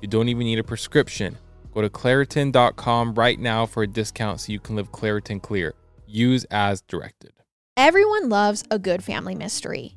You don't even need a prescription. Go to Claritin.com right now for a discount so you can live Claritin Clear. Use as directed. Everyone loves a good family mystery,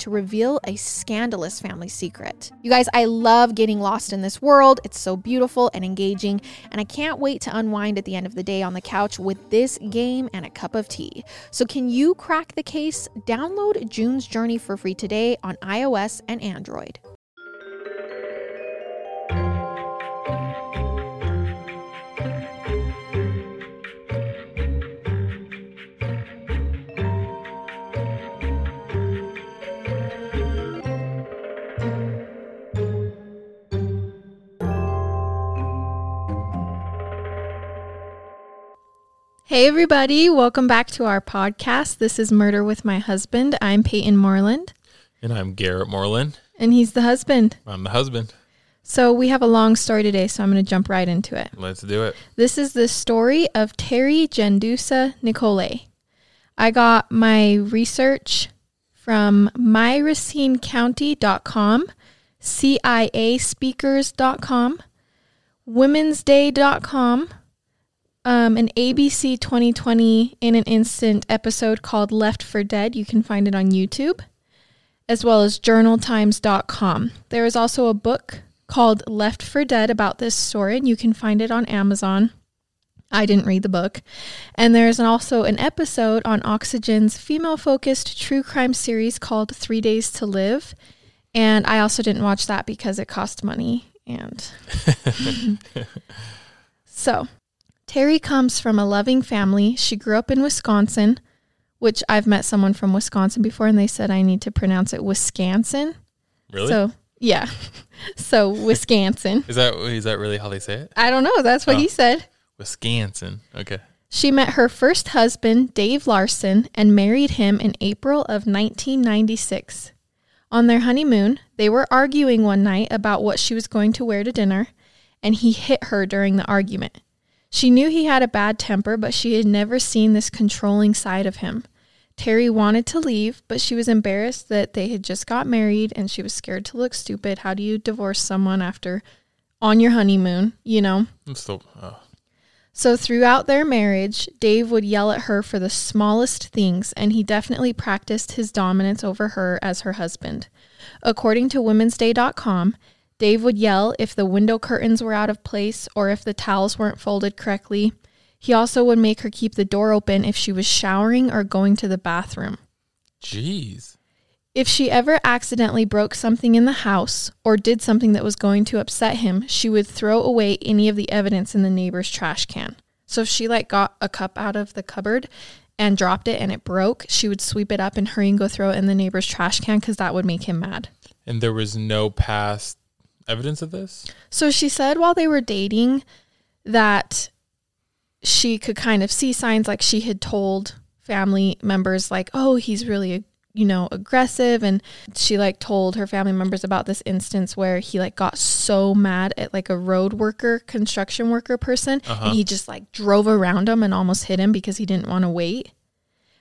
to reveal a scandalous family secret. You guys, I love getting lost in this world. It's so beautiful and engaging, and I can't wait to unwind at the end of the day on the couch with this game and a cup of tea. So, can you crack the case? Download June's Journey for free today on iOS and Android. Hey, everybody. Welcome back to our podcast. This is Murder with My Husband. I'm Peyton Moreland, And I'm Garrett Moreland. and he's the husband. I'm the husband. So, we have a long story today, so I'm going to jump right into it. Let's do it. This is the story of Terry Jendusa-Nicolai. I got my research from myracinecounty.com, ciaspeakers.com, womensday.com, um, an ABC 2020 in an instant episode called Left for Dead. You can find it on YouTube, as well as journaltimes.com. There is also a book called Left for Dead about this story, and you can find it on Amazon. I didn't read the book. And there's also an episode on Oxygen's female focused true crime series called Three Days to Live. And I also didn't watch that because it cost money. And so, Terry comes from a loving family. She grew up in Wisconsin, which I've met someone from Wisconsin before, and they said I need to pronounce it Wisconsin. Really? So, yeah. so, Wisconsin. is that is that really how they say it? I don't know. That's what Oh. he said. Wisconsin. Okay. She met her first husband, Dave Larson, and married him in April of 1996. On their honeymoon, they were arguing one night about what she was going to wear to dinner, and he hit her during the argument. She knew he had a bad temper, but she had never seen this controlling side of him. Terry wanted to leave, but she was embarrassed that they had just got married and she was scared to look stupid. How do you divorce someone after on your honeymoon, you know? Still. Oh. So, throughout their marriage, Dave would yell at her for the smallest things, and he definitely practiced his dominance over her as her husband. According to Women's womensday.com, Dave would yell if the window curtains were out of place or if the towels weren't folded correctly. He also would make her keep the door open if she was showering or going to the bathroom. Jeez. If she ever accidentally broke something in the house or did something that was going to upset him, she would throw away any of the evidence in the neighbor's trash can. So if she like got a cup out of the cupboard and dropped it and it broke, she would sweep it up and hurry and go throw it in the neighbor's trash can because that would make him mad. And there was no past evidence of this? So she said while they were dating that she could kind of see signs like she had told family members like, "Oh, he's really a you know, aggressive and she like told her family members about this instance where he like got so mad at like a road worker, construction worker person Uh-huh. and he just like drove around him and almost hit him because he didn't want to wait.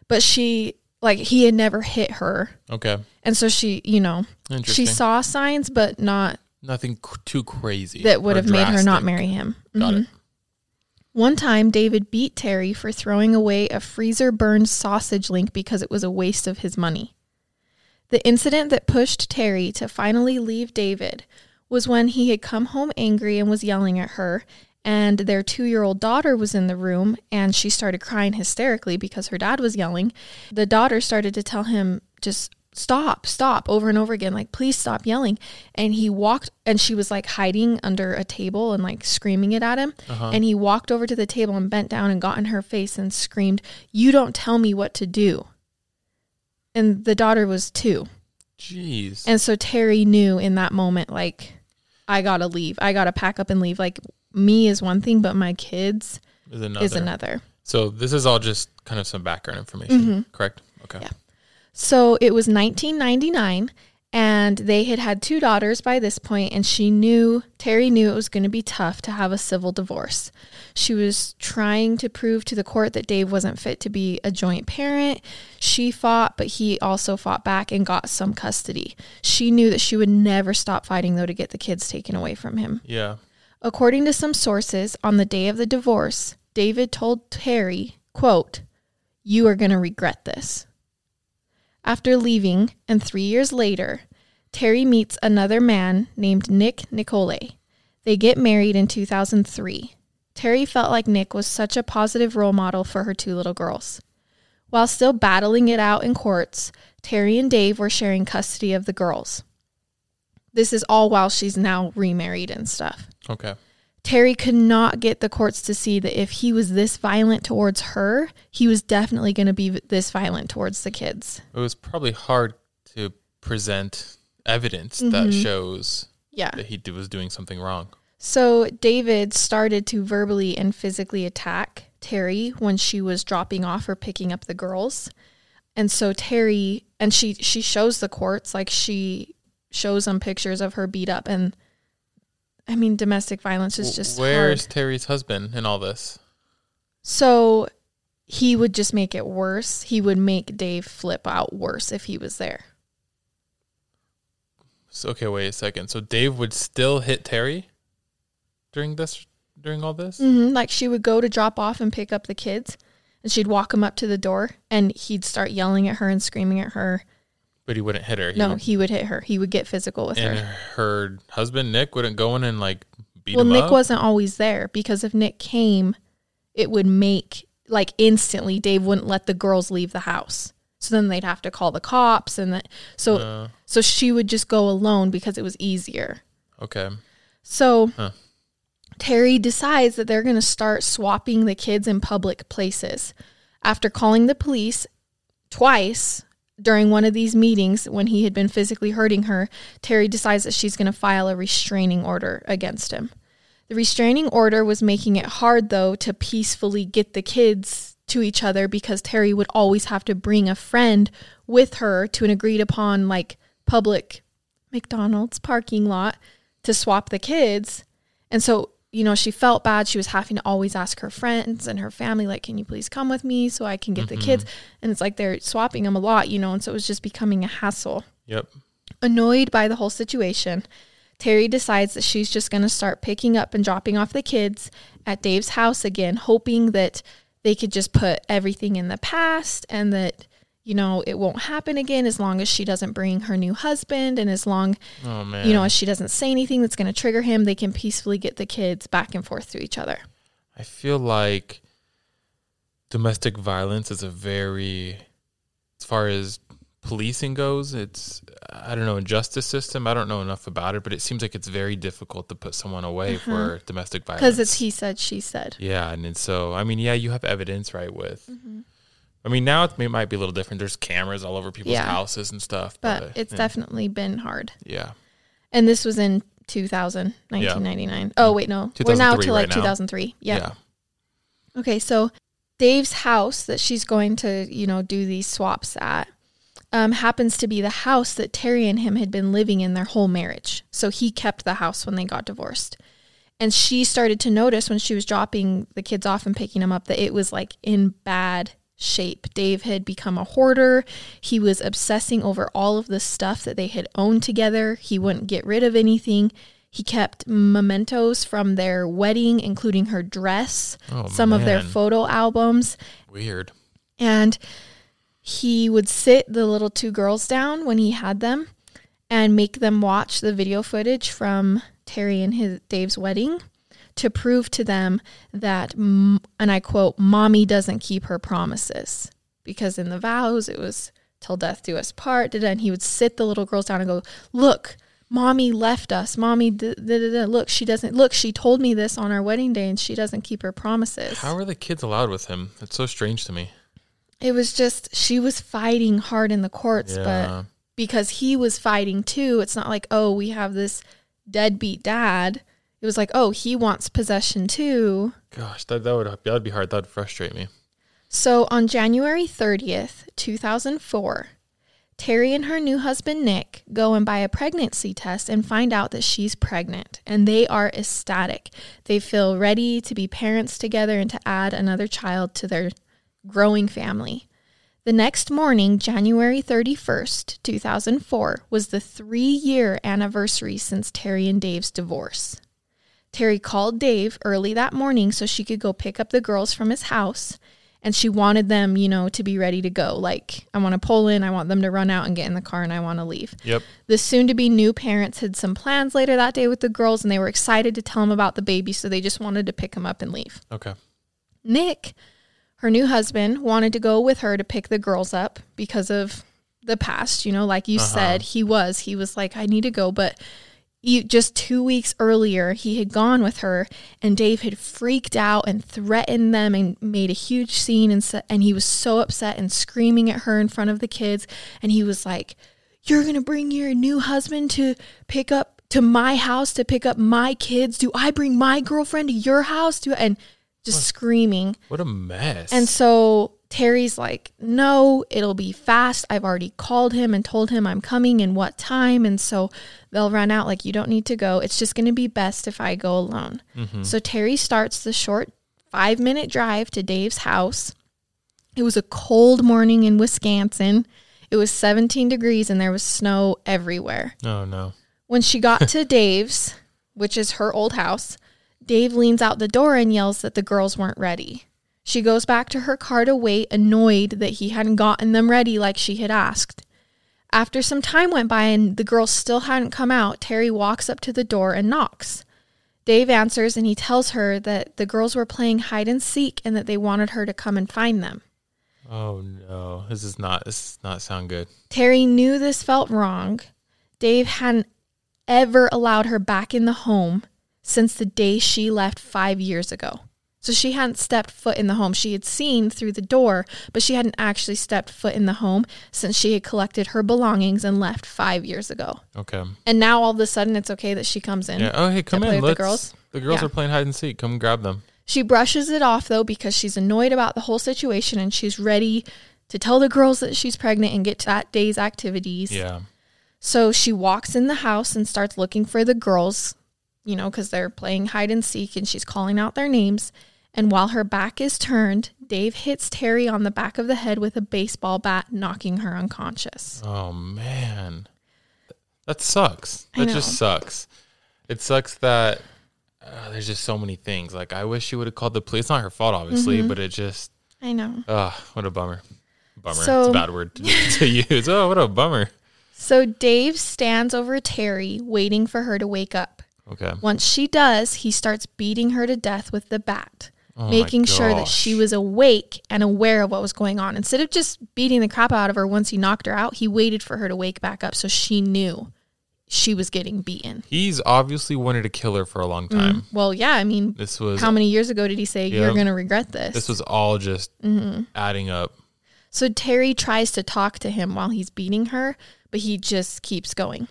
But she like he had never hit her. Okay. And so she, you know, she saw signs but not Nothing c- too crazy. that would have made her not marry him. Got Mhm. it. One time, David beat Terry for throwing away a freezer burned sausage link because it was a waste of his money. The incident that pushed Terry to finally leave David was when he had come home angry and was yelling at her, and their two year old daughter was in the room and she started crying hysterically because her dad was yelling. The daughter started to tell him, just stop, stop over and over again, like, please stop yelling. And he walked, and she was like hiding under a table and like screaming it at him. Uh-huh. And he walked over to the table and bent down and got in her face and screamed, You don't tell me what to do. And the daughter was two. Jeez. And so Terry knew in that moment, like, I gotta leave. I gotta pack up and leave. Like, me is one thing, but my kids is another. is another. So this is all just kind of some background information, correct? Okay. Yeah. So it was 1999, and they had had two daughters by this point, and she knew, Terry knew it was going to be tough to have a civil divorce. She was trying to prove to the court that Dave wasn't fit to be a joint parent. She fought, but he also fought back and got some custody. She knew that she would never stop fighting, though, to get the kids taken away from him. Yeah. According to some sources, on the day of the divorce, David told Terry, quote, You are going to regret this. After leaving, and three years later, Terry meets another man named Nick Nicolai. They get married in 2003. Terry felt like Nick was such a positive role model for her two little girls. While still battling it out in courts, Terry and Dave were sharing custody of the girls. This is all while she's now remarried and stuff. Okay. Terry could not get the courts to see that if he was this violent towards her, he was definitely going to be this violent towards the kids. It was probably hard to present evidence that Mm-hmm. shows Yeah. that he was doing something wrong. So David started to verbally and physically attack Terry when she was dropping off or picking up the girls. And so Terry and she she shows the courts like she shows them pictures of her beat up and I mean domestic violence is just Where's hard. Terry's husband in all this? So he would just make it worse. He would make Dave flip out worse if he was there. So, okay, wait a second. So Dave would still hit Terry during this, during all this? hmm Like she would go to drop off and pick up the kids, and she'd walk him up to the door, and he'd start yelling at her and screaming at her. But he wouldn't hit her. He no, would- he would hit her. He would get physical with and her. her husband Nick wouldn't go in and like beat Well, him Nick up. wasn't always there because if Nick came, it would make like instantly Dave wouldn't let the girls leave the house. So then they'd have to call the cops, and that so Uh, so she would just go alone because it was easier. okay. So Huh. Terry decides that they're going to start swapping the kids in public places. After calling the police twice during one of these meetings when he had been physically hurting her, Terry decides that she's going to file a restraining order against him. The restraining order was making it hard, though, to peacefully get the kids to each other because Terry would always have to bring a friend with her to an agreed upon, like, public McDonald's parking lot to swap the kids. And so, you know, she felt bad. She was having to always ask her friends and her family, like, can you please come with me so I can get the kids? Mm-hmm. And it's like they're swapping them a lot, you know, and so it was just becoming a hassle. Yep. Annoyed by the whole situation, Terry decides that she's just going to start picking up and dropping off the kids at Dave's house again, hoping that they could just put everything in the past and that, you know, it won't happen again as long as she doesn't bring her new husband and as long, Oh man. you know, as she doesn't say anything that's going to trigger him, they can peacefully get the kids back and forth to each other. I feel like domestic violence is a very, as far as policing goes, it's I don't know in justice system. I don't know enough about it, but it seems like it's very difficult to put someone away for domestic violence. Because it's he said, she said. yeah, and it's so I mean, yeah, you have evidence, right? With Mm-hmm. I mean, now it, might be a little different. There's cameras all over people's Yeah. houses and stuff, But but, it's yeah, definitely been hard. yeah. And this was in 2000, 1999. Oh, wait, no. We're now 2003 to like right now. 2003. Yeah. yeah. Okay, so Dave's house that she's going to, you know, do these swaps at, um, happens to be the house that Terry and him had been living in their whole marriage. So he kept the house when they got divorced. And she started to notice when she was dropping the kids off and picking them up that it was like in bad shape. Dave had become a hoarder. He was obsessing over all of the stuff that they had owned together. He wouldn't get rid of anything. He kept mementos from their wedding, including her dress, Oh, some of their photo albums. Weird. And he would sit the little two girls down when he had them and make them watch the video footage from Terry and his Dave's wedding to prove to them that and I quote mommy doesn't keep her promises because in the vows it was till death do us part and he would sit the little girls down and go look mommy left us mommy da, da, da. look she doesn't look she told me this on our wedding day and she doesn't keep her promises How are the kids allowed with him? It's so strange to me. it was just she was fighting hard in the courts, Yeah. but because he was fighting too, it's not like, oh, we have this deadbeat dad. It was like, oh, he wants possession too. Gosh, that, that would that would be hard. That would frustrate me. So on January 30th, 2004, Terry and her new husband Nick go and buy a pregnancy test and find out that she's pregnant. And they are ecstatic. They feel ready to be parents together and to add another child to their growing family. The next morning, January 31st, 2004, was the three year anniversary since Terry and Dave's divorce. Terry called Dave early that morning so she could go pick up the girls from his house. And she wanted them, you know, to be ready to go. Like, I want to pull in, I want them to run out and get in the car, and I want to leave. Yep. The soon to be new parents had some plans later that day with the girls, and they were excited to tell them about the baby, so they just wanted to pick him up and leave. Okay. Nick, her new husband, wanted to go with her to pick the girls up because of the past. You know, like you Uh-huh. said, he was. He was like, I need to go. But just two weeks earlier, he had gone with her, and Dave had freaked out and threatened them and made a huge scene. And, and he was so upset and screaming at her in front of the kids. And he was like, You're going to bring your new husband to pick up to my house to pick up my kids? Do I bring my girlfriend to your house? Do and just screaming. What a mess. And so Terry's like, no, it'll be fast. I've already called him and told him I'm coming and what time. And so they'll run out, like, you don't need to go. It's just going to be best if I go alone. Mm-hmm. So Terry starts the short five minute drive to Dave's house. It was a cold morning in Wisconsin. It was 17 degrees and there was snow everywhere. oh no. When she got to Dave's, which is her old house, Dave leans out the door and yells that the girls weren't ready. She goes back to her car to wait, annoyed that he hadn't gotten them ready like she had asked. After some time went by and the girls still hadn't come out, Terry walks up to the door and knocks. Dave answers and he tells her that the girls were playing hide and seek and that they wanted her to come and find them. Oh no. This is not. This does not sound good. Terry knew this felt wrong. Dave hadn't ever allowed her back in the home since the day she left five years ago. So she hadn't stepped foot in the home. She had seen through the door, but she hadn't actually stepped foot in the home since she had collected her belongings and left five years ago. Okay. And now all of a sudden it's okay that she comes in. Yeah. Oh hey, come in. Let's. the girls? The girls Yeah. are playing hide and seek. Come grab them. She brushes it off though because she's annoyed about the whole situation and she's ready to tell the girls that she's pregnant and get to that day's activities. Yeah. So she walks in the house and starts looking for the girls, you know, because they're playing hide and seek and she's calling out their names. And while her back is turned, Dave hits Terry on the back of the head with a baseball bat, knocking her unconscious. Oh man, that sucks. That just sucks. It sucks that uh, there's just so many things. Like I wish she would have called the police. It's not her fault, obviously, Mm-hmm. but it just, I know. ah, what a bummer. Bummer. it's a bad word to, to use. Oh, what a bummer. So Dave stands over Terry, waiting for her to wake up. Okay. Once she does, he starts beating her to death with the bat, Oh making sure that she was awake and aware of what was going on. Instead of just beating the crap out of her once he knocked her out, he waited for her to wake back up so she knew she was getting beaten. He's obviously wanted to kill her for a long time. Well, yeah, I mean, This was Mm. how many years ago did he say Yeah. you're going to regret this? this was all just Mm-hmm. adding up. so Terry tries to talk to him while he's beating her, but he just keeps going.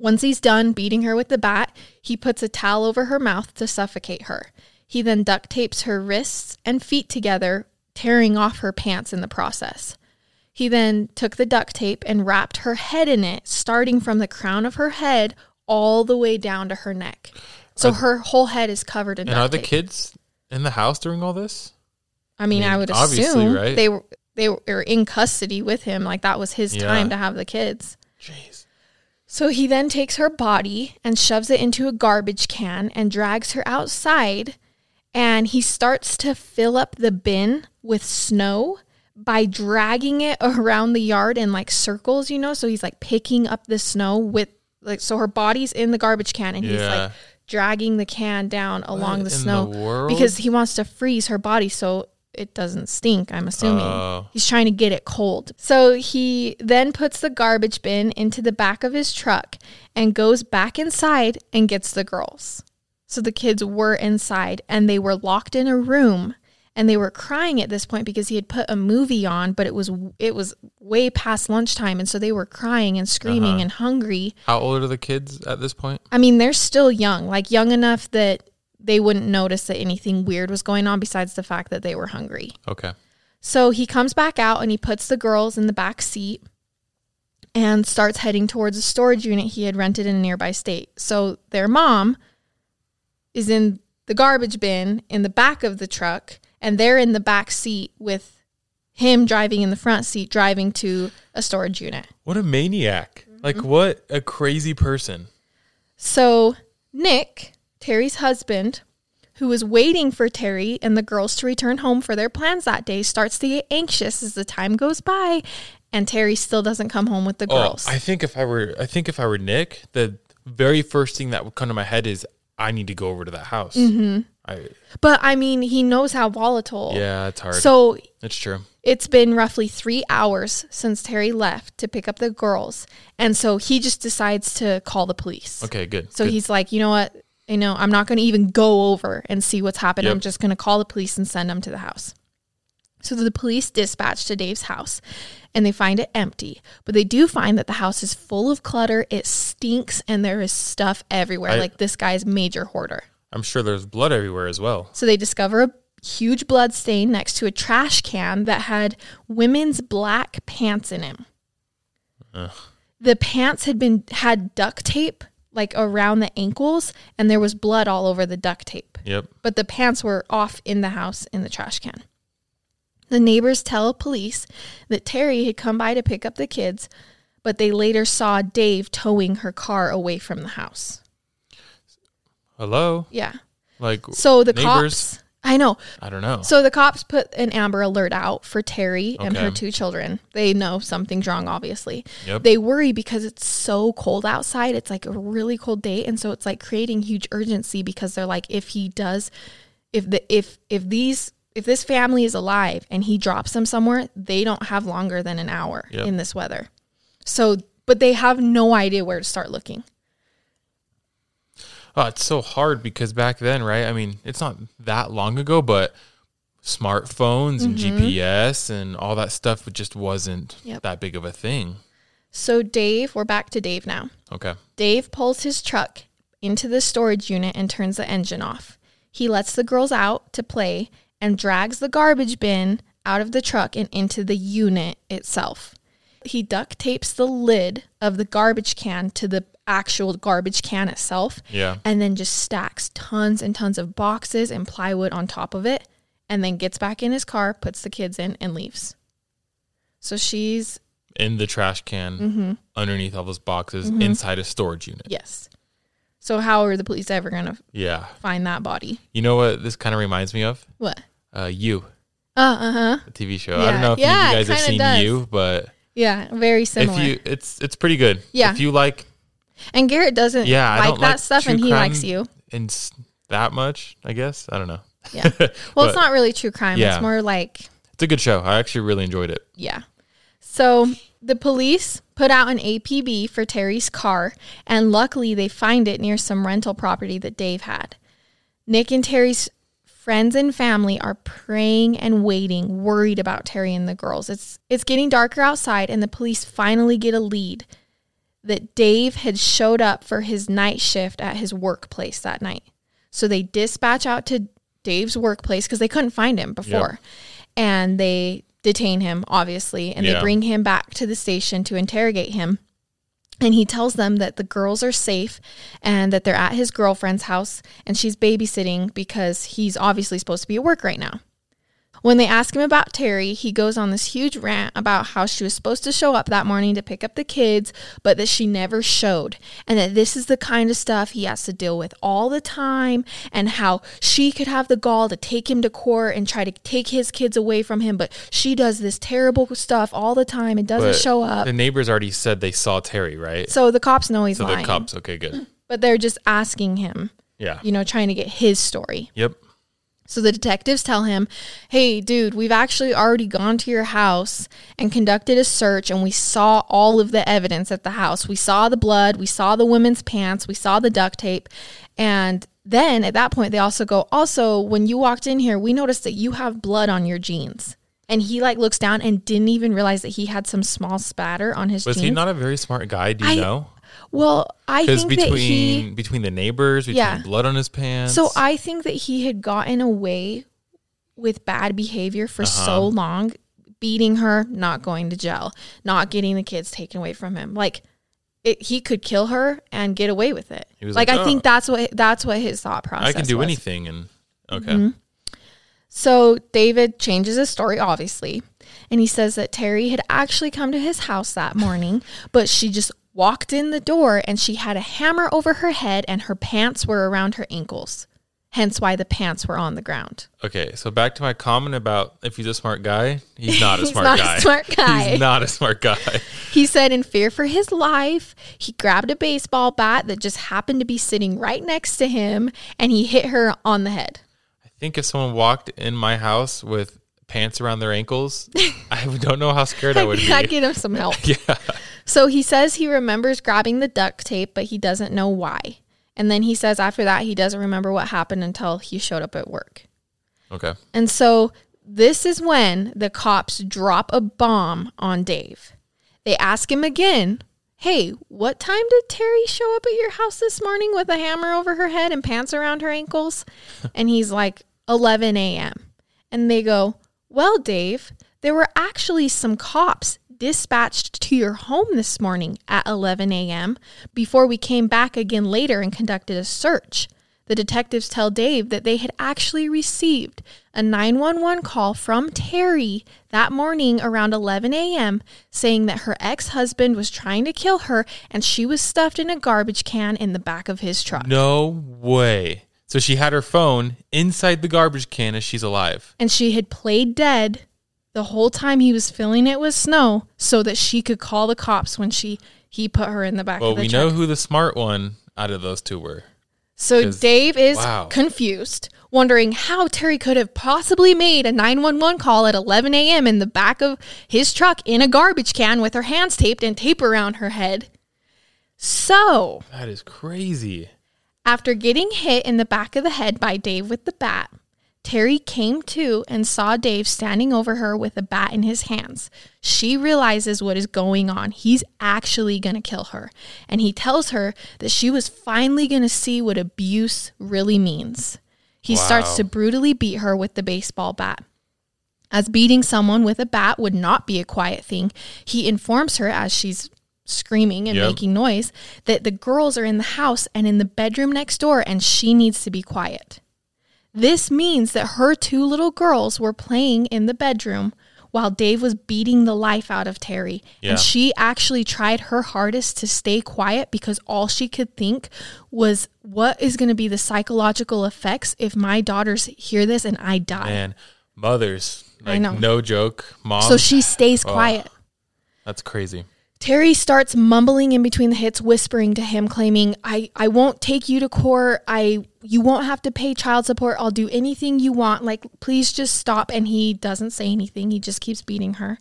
Once he's done beating her with the bat, he puts a towel over her mouth to suffocate her. He then duct tapes her wrists and feet together, tearing off her pants in the process. He then took the duct tape and wrapped her head in it, starting from the crown of her head all the way down to her neck. So Are- her whole head is covered in And are the tape. kids in the house during all this? I mean, I I, would obviously, assume right? they were they were in custody with him. Like that was his Yeah. time to have the kids. Jeez. So he then takes her body and shoves it into a garbage can and drags her outside. And he starts to fill up the bin with snow by dragging it around the yard in like circles, you know? So he's like picking up the snow with like, so her body's in the garbage can and he's like dragging the can down along the snow the because he wants to freeze her body so it doesn't stink, I'm assuming. Oh. He's trying to get it cold. So he then puts the garbage bin into the back of his truck and goes back inside and gets the girls. So the kids were inside and they were locked in a room and they were crying at this point because he had put a movie on but it was it was way past lunchtime and so they were crying and screaming Uh-huh. and hungry. How old are the kids at this point? I mean, they're still young, like young enough that they wouldn't notice that anything weird was going on besides the fact that they were hungry. Okay. So he comes back out and he puts the girls in the back seat and starts heading towards a storage unit he had rented in a nearby state. So their mom is in the garbage bin in the back of the truck and they're in the back seat with him driving in the front seat driving to a storage unit. What a maniac. Mm-hmm. Like what a crazy person. So Nick, Terry's husband, who was waiting for Terry and the girls to return home for their plans that day, starts to get anxious as the time goes by, and Terry still doesn't come home with the girls. Oh, I think if I were I think if I were Nick, the very first thing that would come to my head is I need to go over to that house. Mm-hmm. I but I mean, he knows how volatile. yeah, it's hard. So it's true. it's been roughly three hours since Terry left to pick up the girls, and so he just decides to call the police. Okay, good. So good. he's like, you know what? You know, I'm not going to even go over and see what's happened. Yep. I'm just going to call the police and send them to the house. So the police dispatch to Dave's house and they find it empty. But they do find that the house is full of clutter. It stinks and there is stuff everywhere. I- like this guy's major hoarder. I'm sure there's blood everywhere as well. So they discover a huge blood stain next to a trash can that had women's black pants in him. Ugh. The pants had been had duct tape like around the ankles and there was blood all over the duct tape. Yep. But the pants were off in the house in the trash can. The neighbors tell police that Terry had come by to pick up the kids, but they later saw Dave towing her car away from the house. Hello? Yeah. Like So the neighbors? cops I know. I don't know. So the cops put an Amber Alert out for Terry and her two children. They know something's wrong, obviously. Yep. They worry because it's so cold outside. It's like a really cold day, and so it's like creating huge urgency because they're like, if he does, if the if if these if this family is alive and he drops them somewhere, they don't have longer than an hour Yep. in this weather. So, but they have no idea where to start looking. Oh, it's so hard because back then, right? I mean, it's not that long ago, but smartphones and Mm-hmm. GPS and all that stuff just wasn't Yep. that big of a thing. So Dave, we're back to Dave now. Okay. Dave pulls his truck into the storage unit and turns the engine off. He lets the girls out to play and drags the garbage bin out of the truck and into the unit itself. He duct tapes the lid of the garbage can to the actual garbage can itself Yeah. and then just stacks tons and tons of boxes and plywood on top of it and then gets back in his car, puts the kids in, and leaves. So she's, In the trash can Mm-hmm. underneath all those boxes inside a storage unit. yes. So, how are the police ever going to Yeah. find that body? You know what this kind of reminds me of? What? Uh, you, Uh uh huh. TV show. I don't know if Yeah, you guys have seen does. you, but Yeah, very similar. if you, it's it's pretty good. Yeah. If you like and Garrett doesn't Yeah, I like don't that like stuff, and he likes you. and that much, I guess. I don't know. Yeah. Well, But it's not really true crime. Yeah. It's more like It's a good show. I actually really enjoyed it. yeah. So the police put out an APB for Terry's car, and luckily they find it near some rental property that Dave had. Nick and Terry's friends and family are praying and waiting, worried about Terry and the girls. It's it's getting darker outside, and the police finally get a lead that Dave had showed up for his night shift at his workplace that night. So they dispatch out to Dave's workplace because they couldn't find him before. And they detain him, obviously, and Yeah. they bring him back to the station to interrogate him. And he tells them that the girls are safe and that they're at his girlfriend's house and she's babysitting because he's obviously supposed to be at work right now. When they ask him about Terry, he goes on this huge rant about how she was supposed to show up that morning to pick up the kids, but that she never showed. And that this is the kind of stuff he has to deal with all the time, and how she could have the gall to take him to court and try to take his kids away from him, but she does this terrible stuff all the time and doesn't But show up. The neighbors already said they saw Terry, right? so the cops know he's So lying. the cops, okay, good. But they're just asking him, Yeah. you know, trying to get his story. Yep. So the detectives tell him, Hey, dude, we've actually already gone to your house and conducted a search, and we saw all of the evidence at the house. We saw the blood, we saw the women's pants, we saw the duct tape. And then at that point, they also go, Also, when you walked in here, we noticed that you have blood on your jeans. And he like looks down and didn't even realize that he had some small spatter on his Was jeans. he not a very smart guy? Do you I- know? Well, I think that between he between the neighbors, between Yeah. blood on his pants. So I think that he had gotten away with bad behavior for Uh-huh. so long, beating her, not going to jail, not getting the kids taken away from him. Like it, he could kill her and get away with it. Like, like, I "Oh." think that's what that's what his thought process. I can do was. anything, and okay, Mm-hmm. So David changes his story, obviously, and he says that Terry had actually come to his house that morning, but she just walked in the door and she had a hammer over her head and her pants were around her ankles. Hence why the pants were on the ground. okay. So back to my comment about if he's a smart guy, he's not a He's smart not a guy. smart guy. He's not a smart guy. He said, in fear for his life, he grabbed a baseball bat that just happened to be sitting right next to him and he hit her on the head. I think if someone walked in my house with pants around their ankles, I don't know how scared I would be. I'd get him some help. yeah. So he says he remembers grabbing the duct tape, but he doesn't know why. And then he says after that, he doesn't remember what happened until he showed up at work. Okay. And so this is when the cops drop a bomb on Dave. They ask him again, Hey, what time did Terry show up at your house this morning with a hammer over her head and pants around her ankles? and he's like, 11 a.m. And they go, Well, Dave, there were actually some cops dispatched to your home this morning at 11 a.m. before we came back again later and conducted a search. The detectives tell Dave that they had actually received a 911 call from Terry that morning around 11 a.m. saying that her ex husband was trying to kill her and she was stuffed in a garbage can in the back of his truck. No way. So she had her phone inside the garbage can as she's alive. And she had played dead the whole time he was filling it with snow so that she could call the cops when she he put her in the back Well, of the we truck. know who the smart one out of those two were. So Dave is wow. confused, wondering how Terry could have possibly made a 911 call at 11 a.m. in the back of his truck in a garbage can with her hands taped and tape around her head. So, That is crazy. After getting hit in the back of the head by Dave with the bat, Terry came to and saw Dave standing over her with a bat in his hands. She realizes what is going on. He's actually going to kill her. And he tells her that she was finally going to see what abuse really means. He starts to brutally beat her with the baseball bat. As beating someone with a bat would not be a quiet thing, he informs her as she's screaming and Yep. making noise that the girls are in the house and in the bedroom next door and she needs to be quiet. This means that her two little girls were playing in the bedroom while Dave was beating the life out of Terry. Yeah. And she actually tried her hardest to stay quiet because all she could think was, what is going to be the psychological effects if my daughters hear this and I die? Man, mothers. I know. No joke. Mom. So she stays Oh. quiet. that's crazy. Terry starts mumbling in between the hits, whispering to him, claiming, I, I won't take you to court. I you won't have to pay child support. I'll do anything you want. Like, please just stop. And he doesn't say anything. He just keeps beating her.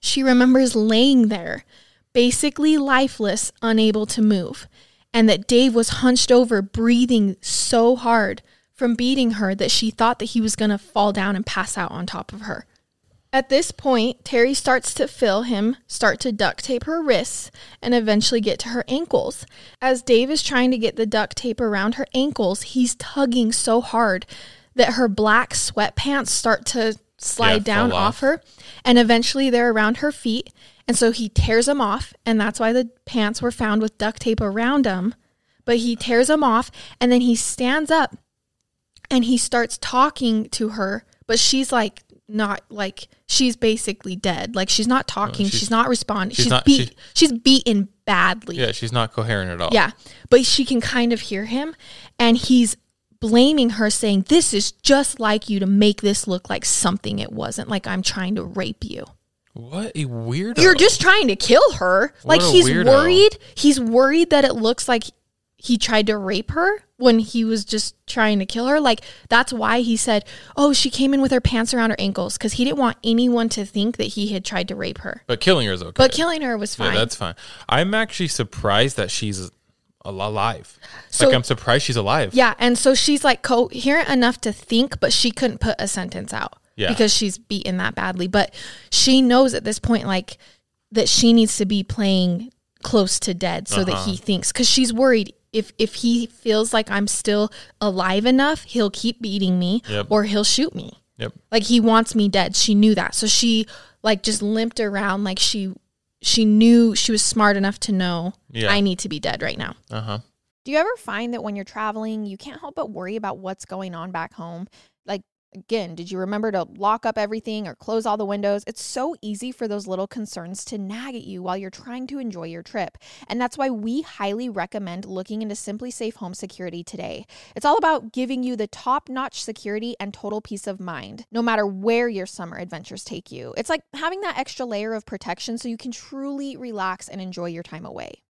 She remembers laying there, basically lifeless, unable to move, and that Dave was hunched over, breathing so hard from beating her that she thought that he was going to fall down and pass out on top of her. At this point, Terry starts to feel him start to duct tape her wrists and eventually get to her ankles. As Dave is trying to get the duct tape around her ankles, he's tugging so hard that her black sweatpants start to slide Yeah, down off. off. her. And eventually they're around her feet. And so he tears them off. And that's why the pants were found with duct tape around them. But he tears them off and then he stands up and he starts talking to her. But she's like, not like she's basically dead. Like she's not talking. she's, she's- not responding. she's She's, not- beat. she- she's beaten badly. Yeah, she's not coherent at all. Yeah. But she can kind of hear him and he's blaming her saying this is just like you to make this look like something it wasn't like I'm trying to rape you. What a weirdo. You're just trying to kill her. What like he's weirdo. worried. He's worried that it looks like he tried to rape her when he was just trying to kill her. Like that's why he said, "Oh, she came in with her pants around her ankles" cuz he didn't want anyone to think that he had tried to rape her. But killing her is okay. But killing her was Yeah, fine. that's fine. I'm actually surprised that she's alive. So- like I'm surprised she's alive. Yeah, and so she's like coherent enough to think, but she couldn't put a sentence out Yeah. because she's beaten that badly. But she knows at this point, like, that she needs to be playing close to dead so that Uh-huh. he thinks because she's worried if if he feels like I'm still alive enough, he'll keep beating me Yep. or he'll shoot me. Yep. Like he wants me dead. She knew that, so she like just limped around like she she knew she was smart enough to know Yeah. I need to be dead right now. Uh huh. Do you ever find that when you're traveling, you can't help but worry about what's going on back home? Again, did you remember to lock up everything or close all the windows? It's so easy for those little concerns to nag at you while you're trying to enjoy your trip. And that's why we highly recommend looking into SimpliSafe Home Security today. It's all about giving you the top notch security and total peace of mind, no matter where your summer adventures take you. It's like having that extra layer of protection so you can truly relax and enjoy your time away.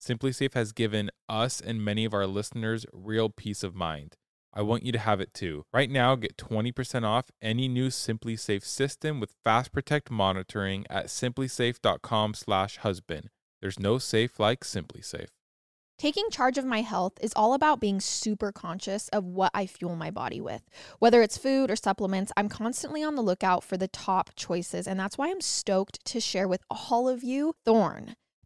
SimpliSafe has given us and many of our listeners real peace of mind. I want you to have it too. Right now, get 20% off any new SimpliSafe system with Fast Protect monitoring at simplisafe.com/husband. There's no safe like SimpliSafe. Taking charge of my health is all about being super conscious of what I fuel my body with. Whether it's food or supplements, I'm constantly on the lookout for the top choices, and that's why I'm stoked to share with all of you Thorne.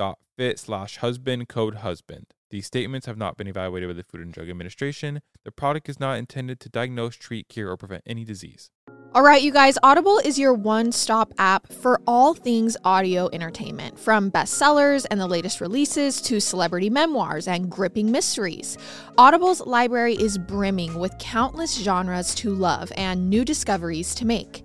Thorne.fit slash husband, code husband. These statements have not been evaluated by the Food and Drug Administration. The product is not intended to diagnose, treat, cure, or prevent any disease. All right, you guys, Audible is your one stop app for all things audio entertainment, from bestsellers and the latest releases to celebrity memoirs and gripping mysteries. Audible's library is brimming with countless genres to love and new discoveries to make.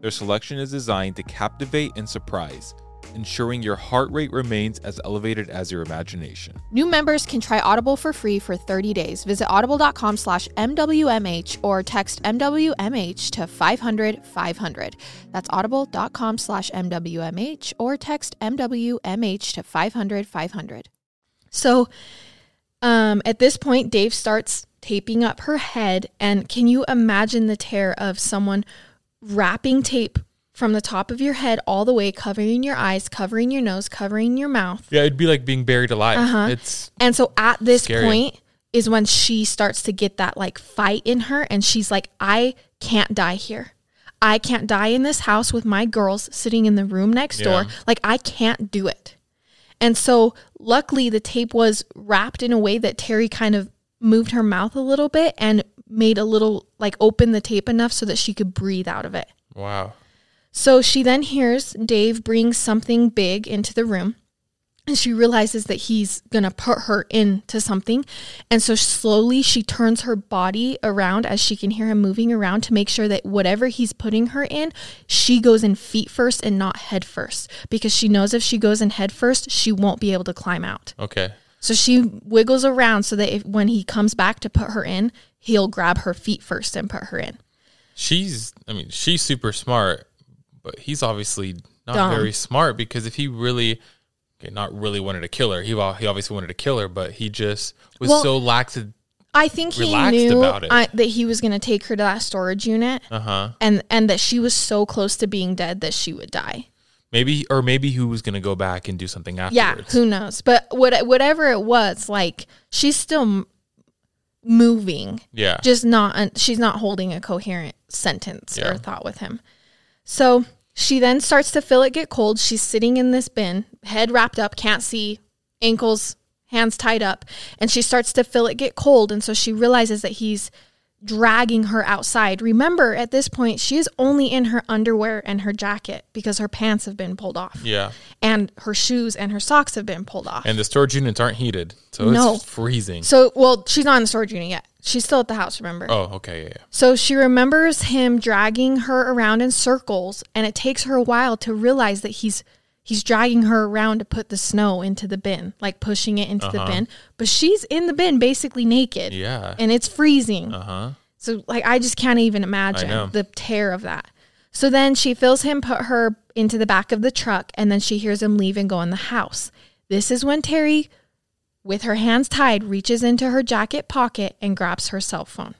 Their selection is designed to captivate and surprise, ensuring your heart rate remains as elevated as your imagination. New members can try Audible for free for 30 days. Visit audible.com slash MWMH or text MWMH to 500 500. That's audible.com slash MWMH or text MWMH to 500 500. So um, at this point, Dave starts taping up her head. And can you imagine the terror of someone wrapping tape from the top of your head all the way, covering your eyes, covering your nose, covering your mouth? Yeah, it'd be like being buried alive. Uh-huh. It's And so at this Scary. point is when she starts to get that like fight in her and she's like, I can't die here. I can't die in this house with my girls sitting in the room next door. Like I can't do it. And so luckily the tape was wrapped in a way that Terry kind of moved her mouth a little bit and made a little like open the tape enough so that she could breathe out of it. wow. So she then hears Dave bring something big into the room and she realizes that he's going to put her into something. And so slowly she turns her body around as she can hear him moving around to make sure that whatever he's putting her in, she goes in feet first and not head first because she knows if she goes in head first, she won't be able to climb out. Okay. So she wiggles around so that if, when he comes back to put her in, he'll grab her feet first and put her in. She's, I mean, she's super smart, but he's obviously not Dumb. very smart because if he really, okay, not really wanted to kill her, he, he obviously wanted to kill her, but he just was Well- so lax. I think he knew about it. I, that he was going to take her to that storage unit. Uh huh. and and that she was so close to being dead that she would die. Maybe, or maybe he was going to go back and do something afterwards. Yeah, who knows? But what whatever it was, like she's still moving, Yeah. just not she's not holding a coherent sentence Yeah. or thought with him. So she then starts to feel it get cold. She's sitting in this bin, head wrapped up, can't see, ankles, hands tied up, and she starts to feel it get cold. And so she realizes that he's dragging her outside. Remember, at this point, she is only in her underwear and her jacket because her pants have been pulled off, yeah. and her shoes and her socks have been pulled off. And the storage units aren't heated, so No. it's freezing. so, well, she's not in the storage unit yet. She's still at the house, remember? oh, okay, yeah, yeah. So she remembers him dragging her around in circles, and it takes her a while to realize that he's he's dragging her around to put the snow into the bin, like pushing it into the bin. But she's in the bin basically naked. Yeah. And it's freezing. Uh huh. So like I just can't even imagine the terror of that. So then she feels him put her into the back of the truck and then she hears him leave and go in the house. This is when Terry with her hands tied reaches into her jacket pocket and grabs her cell phone.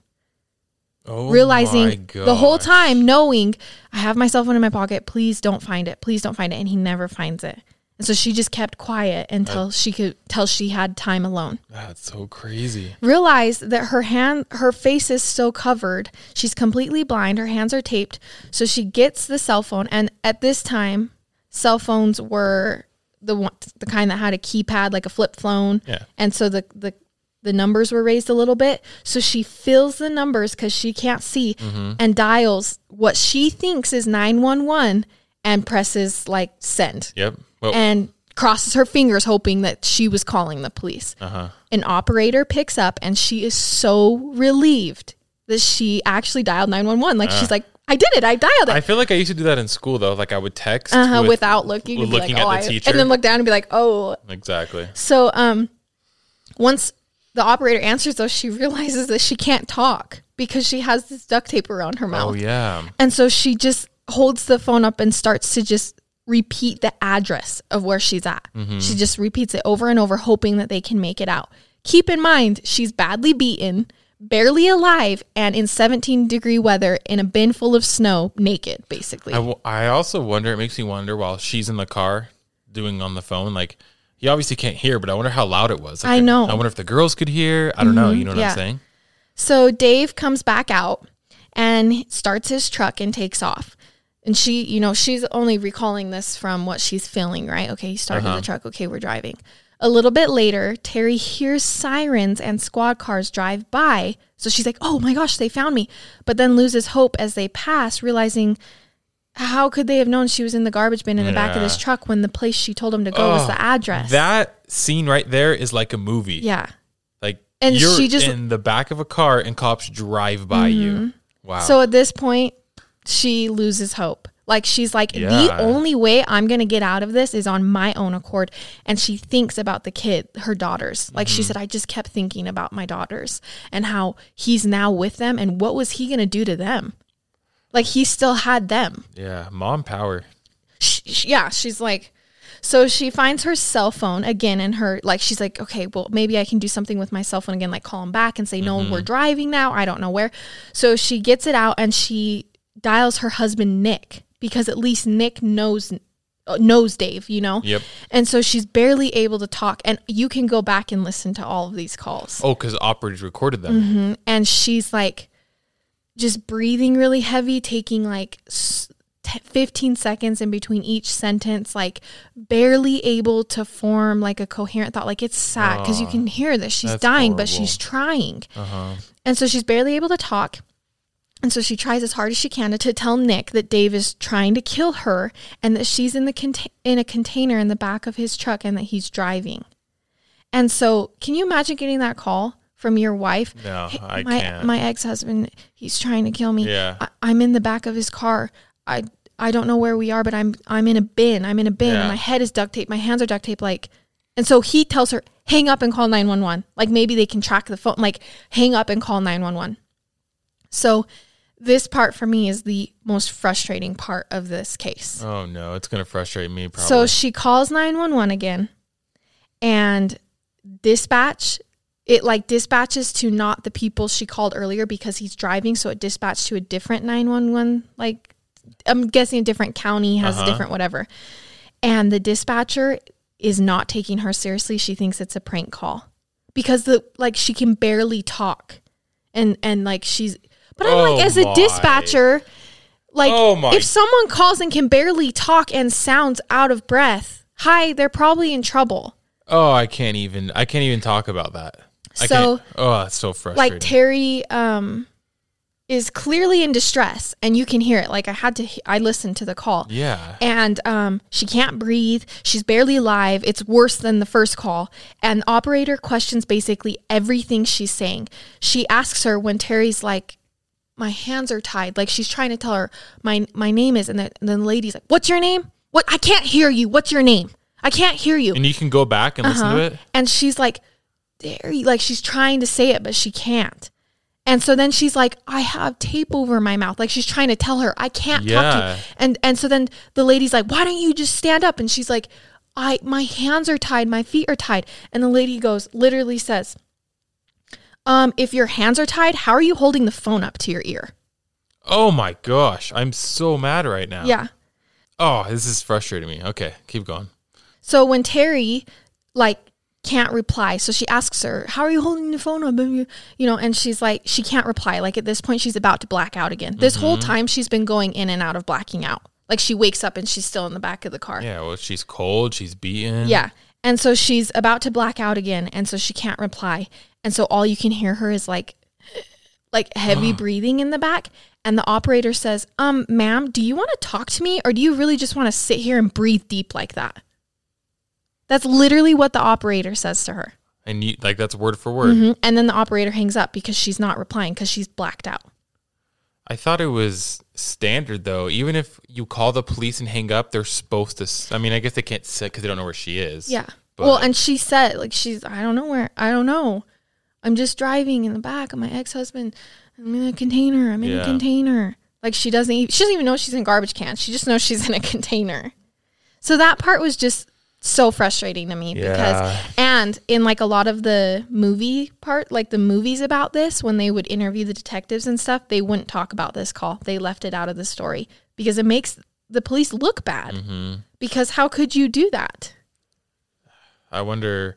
Oh, realizing the whole time knowing I have my cell phone in my pocket, please don't find it. Please don't find it. And he never finds it. And so she just kept quiet until she could till she had time alone. That's so crazy. realized that her hand her face is still covered. She's completely blind. Her hands are taped. So she gets the cell phone. And at this time cell phones were the one the kind that had a keypad like a flip phone. Yeah. and so the the the numbers were raised a little bit so she fills the numbers because she can't see and dials what she thinks is 911 and presses like send Yep. Well, and crosses her fingers hoping that she was calling the police. uh-huh. An operator picks up and she is so relieved that she actually dialed 911. Like she's like, I did it. I dialed it. I feel like I used to do that in school though. Like I would text uh-huh, with- without looking, with looking like, at oh, the I-" teacher. and then look down and be like, oh. Exactly. So, um, once the operator answers, though, she realizes that she can't talk because she has this duct tape around her oh, mouth. Oh yeah. And so she just holds the phone up and starts to just repeat the address of where she's at. Mm-hmm. She just repeats it over and over, hoping that they can make it out. Keep in mind, she's badly beaten, barely alive, and in 17 degree weather in a bin full of snow, naked, basically. I, w- I also wonder. It makes me wonder while she's in the car doing on the phone. Like he obviously can't hear, but I wonder how loud it was. Like, I know. I wonder if the girls could hear. I don't know. You know what yeah. I'm saying? So Dave comes back out and starts his truck and takes off. And she, you know, she's only recalling this from what she's feeling, right? Okay, he started Uh-huh. the truck. Okay, we're driving. A little bit later, Terry hears sirens and squad cars drive by. So she's like, oh my gosh, they found me. But then loses hope as they pass, realizing how could they have known she was in the garbage bin in the back of this truck when the place she told him to go was the address? That scene right there is like a movie. yeah. Like And you're she just- in the back of a car and cops drive by you. Wow. So at this point, she loses hope. Like she's like, the Yeah. only way I'm gonna get out of this is on my own accord. And she thinks about the kid, her daughters. Like Mm-hmm. she said, I just kept thinking about my daughters and how he's now with them and what was he gonna do to them? Like he still had them. yeah, mom power. Sh sh- yeah, she's like, so she finds her cell phone again and her like she's like, okay, well maybe I can do something with my cell phone again, like call him back and say, no, we're driving now. I don't know where. So she gets it out and she dials her husband Nick because at least Nick knows uh, knows Dave, you know. Yep. And so she's barely able to talk, and you can go back and listen to all of these calls. Oh, because operators recorded them. Mm-hmm. And she's like, just breathing really heavy, taking like 15 seconds in between each sentence, like barely able to form like a coherent thought. Like it's sad because you can hear that she's dying, but she's trying. Uh-huh. And so she's barely able to talk. And so she tries as hard as she can to, tell Nick that Dave is trying to kill her and that she's in the in a container in the back of his truck and that he's driving. And so, can you imagine getting that call from your wife? No, "Hey, I my, can't. My ex-husband, he's trying to kill me. Yeah. I, I'm in the back of his car. I I don't know where we are, but I'm I'm in a bin. I'm in a bin. Yeah. My head is duct tape. My hands are duct tape. Like, and so he tells her, hang up and call 911. Like maybe they can track the phone. Like hang up and call 911. So this part for me is the most frustrating part of this case. Oh no, it's gonna frustrate me probably. So she calls 911 again and dispatch it like dispatches to not the people she called earlier because he's driving so it dispatched to a different 911 like I'm guessing a different county has a Uh-huh. different whatever. And the dispatcher is not taking her seriously. She thinks it's a prank call because the like she can barely talk. And and like she's but I'm Oh like as a dispatcher like Oh my- if someone calls and can barely talk and sounds out of breath, hi, they're probably in trouble. oh, I can't even. I can't even talk about that. I So- can't, oh, it's so frustrating. Like Terry um is clearly in distress and you can hear it. Like I had to I listened to the call. yeah. and um, she can't breathe. She's barely alive. It's worse than the first call. And the operator questions basically everything she's saying. She asks her when Terry's like, "My hands are tied." Like she's trying to tell her, "My my name is," and, the, and then the lady's like, "What's your name? What? I can't hear you. What's your name? I can't hear you." And you can go back and listen to Uh-huh. it. And she's like, Terry, like she's trying to say it, but she can't. And so then she's like, I have tape over my mouth. Like she's trying to tell her, I can't talk to Yeah. you. And and so then the lady's like, Why don't you just stand up? And she's like, I my hands are tied, my feet are tied. And the lady goes, literally says, Um, if your hands are tied, how are you holding the phone up to your ear? Oh my gosh, I'm so mad right now. Yeah. Oh, this is frustrating me. Okay, keep going. So when Terry like can't reply, so she asks her, "How are you holding the phone up?" You know, and she's like, she can't reply. Like at this point, she's about to black out again. This whole Mm-hmm. time, she's been going in and out of blacking out. Like she wakes up and she's still in the back of the car. Yeah, well, she's cold. She's beaten. Yeah. And so she's about to black out again, and so she can't reply. And so all you can hear her is like like heavy breathing in the back. And the operator says, Um, ma'am, do you want to talk to me or do you really just want to sit here and breathe deep like that? That's literally what the operator says to her. And you like that's word for word. Mhm. And then the operator hangs up because she's not replying because she's blacked out. I thought it was standard though. Even if you call the police and hang up, they're supposed to. I mean, I guess they can't sit because they don't know where she is. Yeah. But- well, and she said, like, she's, I don't know where, I don't know. I'm just driving in the back of my ex husband. I'm in a container. I'm in Yeah. a container. Like, she doesn't, even, she doesn't even know she's in garbage cans. She just knows she's in a container. So that part was just so frustrating to me Yeah. because, and in like a lot of the movie part, like the movies about this, when they would interview the detectives and stuff, they wouldn't talk about this call. They left it out of the story because it makes the police look bad. hmm Because how could you do that? I wonder.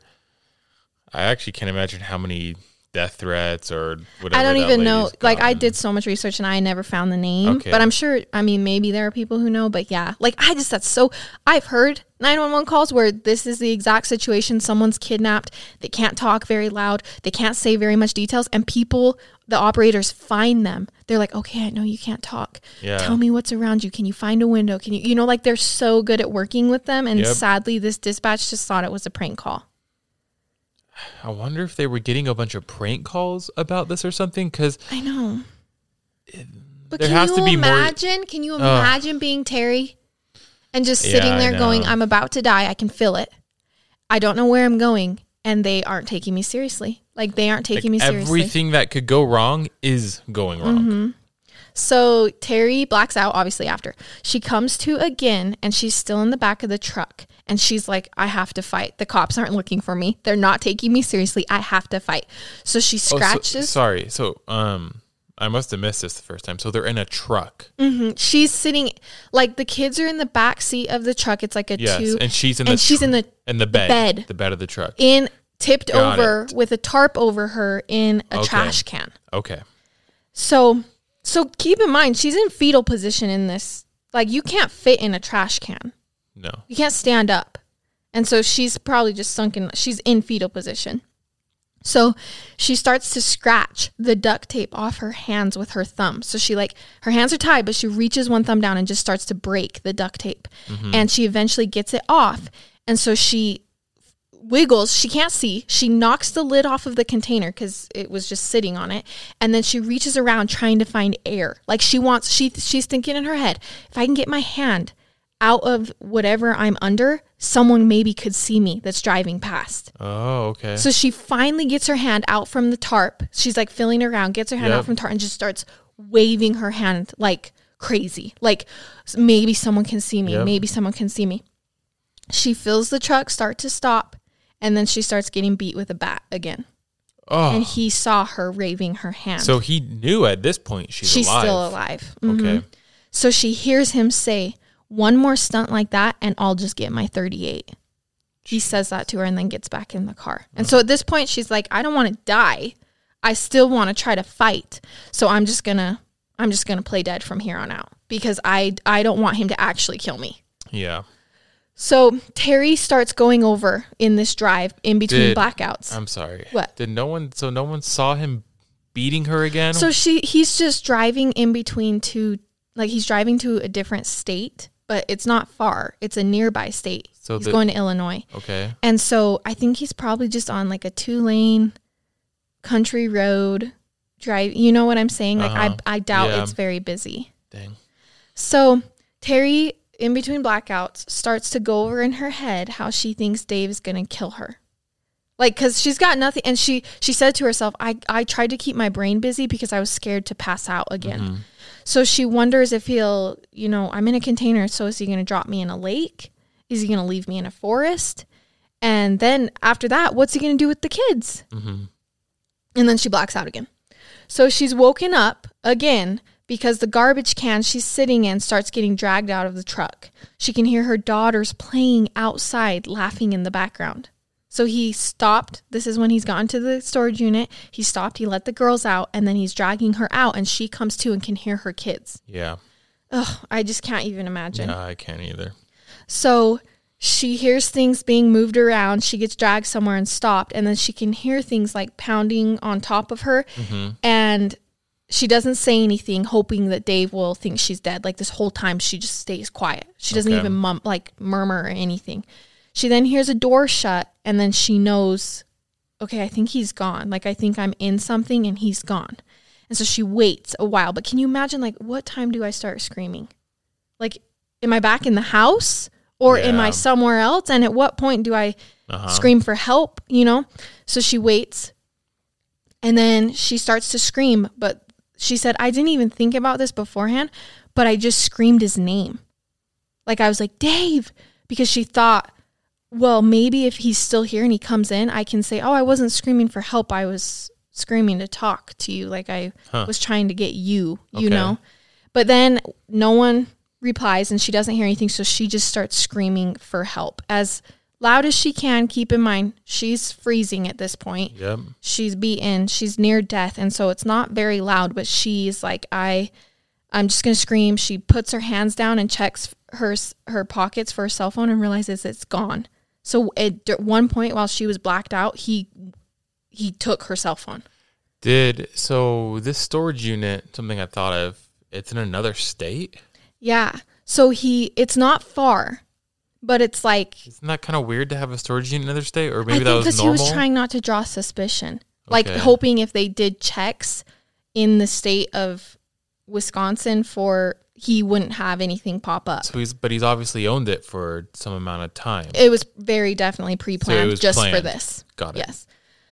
I actually can't imagine how many death threats or whatever. I don't even know. lady's Like I did so much research and I never found the name. Okay. But I'm sure. I mean, maybe there are people who know. But yeah, like I just that's so. I've heard 911 calls where this is the exact situation. Someone's kidnapped. They can't talk very loud. They can't say very much details, and people, the operators, find them. They're like, okay, I know you can't talk. Yeah. Tell me what's around you. Can you find a window? Can you, you know, like they're so good at working with them. And Yep. sadly, this dispatch just thought it was a prank call. I wonder if they were getting a bunch of prank calls about this or something. Because I know. But There can has you to be more- imagine? Can you imagine being Terry and just sitting Yeah, there going, "I'm about to die. I can feel it. I don't know where I'm going, and they aren't taking me seriously. Like they aren't taking me seriously." everything that could go wrong is going wrong. Mm-hmm. So Terry blacks out obviously after. She comes to again and she's still in the back of the truck and she's like I have to fight. The cops aren't looking for me. They're not taking me seriously. I have to fight. So she Oh, so- scratches. sorry. So, um, I must have missed this the first time. So they're in a truck. she's sitting like the kids are in the back seat of the truck. It's like a Yes, two and she's in and the she's in the in the bed, bed. the bed of the truck. in tipped Got over it. with a tarp over her in a Okay. trash can. Okay. So so keep in mind she's in fetal position in this. Like you can't fit in a trash can. No. You can't stand up. And so she's probably just sunken. She's in fetal position. So she starts to scratch the duct tape off her hands with her thumb. So she like her hands are tied, but she reaches one thumb down and just starts to break the duct tape. Mm-hmm. And she eventually gets it off. And so she wiggles. She can't see. She knocks the lid off of the container because it was just sitting on it. And then she reaches around trying to find air. Like she wants. She she's thinking in her head, if I can get my hand out of whatever I'm under, someone maybe could see me that's driving past. Oh, okay. So she finally gets her hand out from the tarp. She's like feeling around, gets her hand Yep. out from the tarp, and just starts waving her hand like crazy. Like maybe someone can see me. Yep. Maybe someone can see me. She feels the truck start to stop, and then she starts getting beat with a bat again. oh, And he saw her waving her hand. so he knew at this point she's, she's alive. still alive. Mhm. Okay. So she hears him say, One more stunt like that, and I'll just get my 38. He says that to her and then gets back in the car. And so at this point, she's like, I don't want to die. I still want to try to fight. So I'm just going to. I'm just gonna play dead from here on out because I I don't want him to actually kill me. Yeah. So Terry starts going over in this drive in between Did- blackouts. I'm sorry. What? Did no one? So no one saw him beating her again? So she he's just driving in between two like he's driving to a different state, but it's not far. It's a nearby state. So he's the- going to Illinois. okay. And so I think he's probably just on like a two lane country road drive. You know what I'm saying? Like Uh-huh. I I doubt Yeah. it's very busy. Dang. So Terry, in between blackouts, starts to go over in her head how she thinks Dave's going to kill her. Like, cause she's got nothing, and she she said to herself, "I I tried to keep my brain busy because I was scared to pass out again." Mm-hmm. So she wonders if he'll, you know, I'm in a container, so is he going to drop me in a lake? Is he going to leave me in a forest? And then after that, what's he going to do with the kids? Mm-hmm. And then she blacks out again. So she's woken up again because the garbage can she's sitting in starts getting dragged out of the truck. She can hear her daughters playing outside, laughing in the background. So he stopped. This is when he's gone to the storage unit. He stopped, he let the girls out, and then he's dragging her out, and she comes to and can hear her kids. Yeah. Ugh, I just can't even imagine. Yeah, I can't either. So she hears things being moved around. She gets dragged somewhere and stopped. And then she can hear things like pounding on top of her. Mm-hmm. And she doesn't say anything, hoping that Dave will think she's dead. Like this whole time, she just stays quiet. She doesn't Okay. even mum- like murmur or anything. She then hears a door shut. And then she knows, okay, I think he's gone. Like I think I'm in something and he's gone. And so she waits a while. But can you imagine, like, what time do I start screaming? Like, am I back in the house or am I somewhere else? And at what point do I Uh-huh. scream for help? You know? So she waits and then she starts to scream. But she said, I didn't even think about this beforehand, but I just screamed his name. Like, I was like, Dave, because she thought, well, maybe if he's still here and he comes in, I can say, oh, I wasn't screaming for help. I was screaming to talk to you. Like, I Huh. was trying to get you, you Okay. know? But then no one replies and she doesn't hear anything. So she just starts screaming for help as loud as she can. Keep in mind, she's freezing at this point. Yep. She's beaten. She's near death, and so it's not very loud. But she's like, I, I'm just gonna scream. She puts her hands down and checks her her pockets for her cell phone and realizes it's gone. So at one point while she was blacked out, he he took her cell phone. Did so this storage unit, something I thought of, it's in another state? Yeah. So he it's not far, but it's like Isn't that kind of weird to have a storage unit in another state? Or maybe I that was because he normal? was trying not to draw suspicion. Like Okay. hoping if they did checks in the state of Wisconsin for he wouldn't have anything pop up. so he's but he's obviously owned it for some amount of time. It was very definitely pre-planned was just for planned. this. Got it. Yes.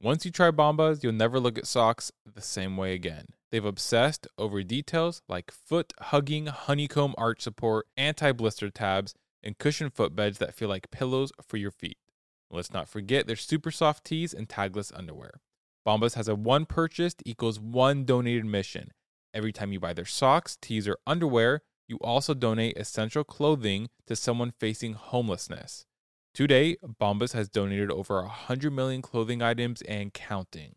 Once you try Bombas, you'll never look at socks the same way again. They've obsessed over details like foot hugging honeycomb arch support, anti blister tabs, and cushioned footbeds that feel like pillows for your feet. Let's not forget their super soft tees and tagless underwear. Bombas has a one purchased equals one donated mission. Every time you buy their socks, tees, or underwear, you also donate essential clothing to someone facing homelessness. To date, Bombas has donated over 100 million clothing items and counting.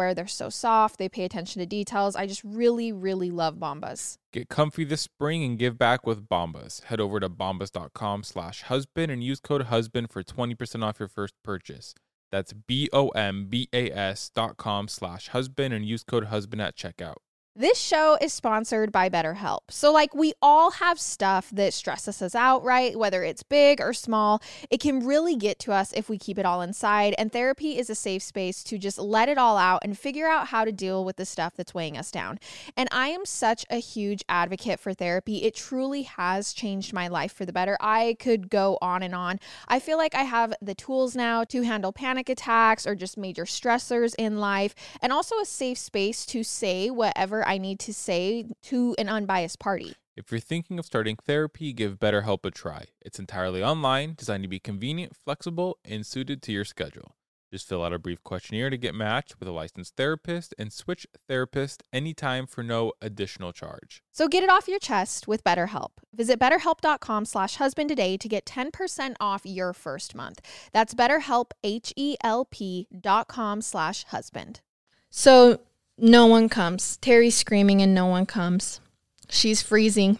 They're so soft, they pay attention to details. I just really, really love Bombas. Get comfy this spring and give back with Bombas. Head over to bombas.com slash husband and use code husband for 20% off your first purchase. That's B-O-M-B-A-S dot com slash husband and use code husband at checkout. This show is sponsored by BetterHelp. So, like, we all have stuff that stresses us out, right? Whether it's big or small, it can really get to us if we keep it all inside. And therapy is a safe space to just let it all out and figure out how to deal with the stuff that's weighing us down. And I am such a huge advocate for therapy. It truly has changed my life for the better. I could go on and on. I feel like I have the tools now to handle panic attacks or just major stressors in life, and also a safe space to say whatever I need to say to an unbiased party. If you're thinking of starting therapy, give BetterHelp a try. It's entirely online, designed to be convenient, flexible, and suited to your schedule. Just fill out a brief questionnaire to get matched with a licensed therapist and switch therapist anytime for no additional charge. So get it off your chest with BetterHelp. Visit betterhelp.com slash husband today to get 10% off your first month. That's betterhelp, H-E-L-P dot com slash husband. So no one comes. Terry's screaming and no one comes. She's freezing.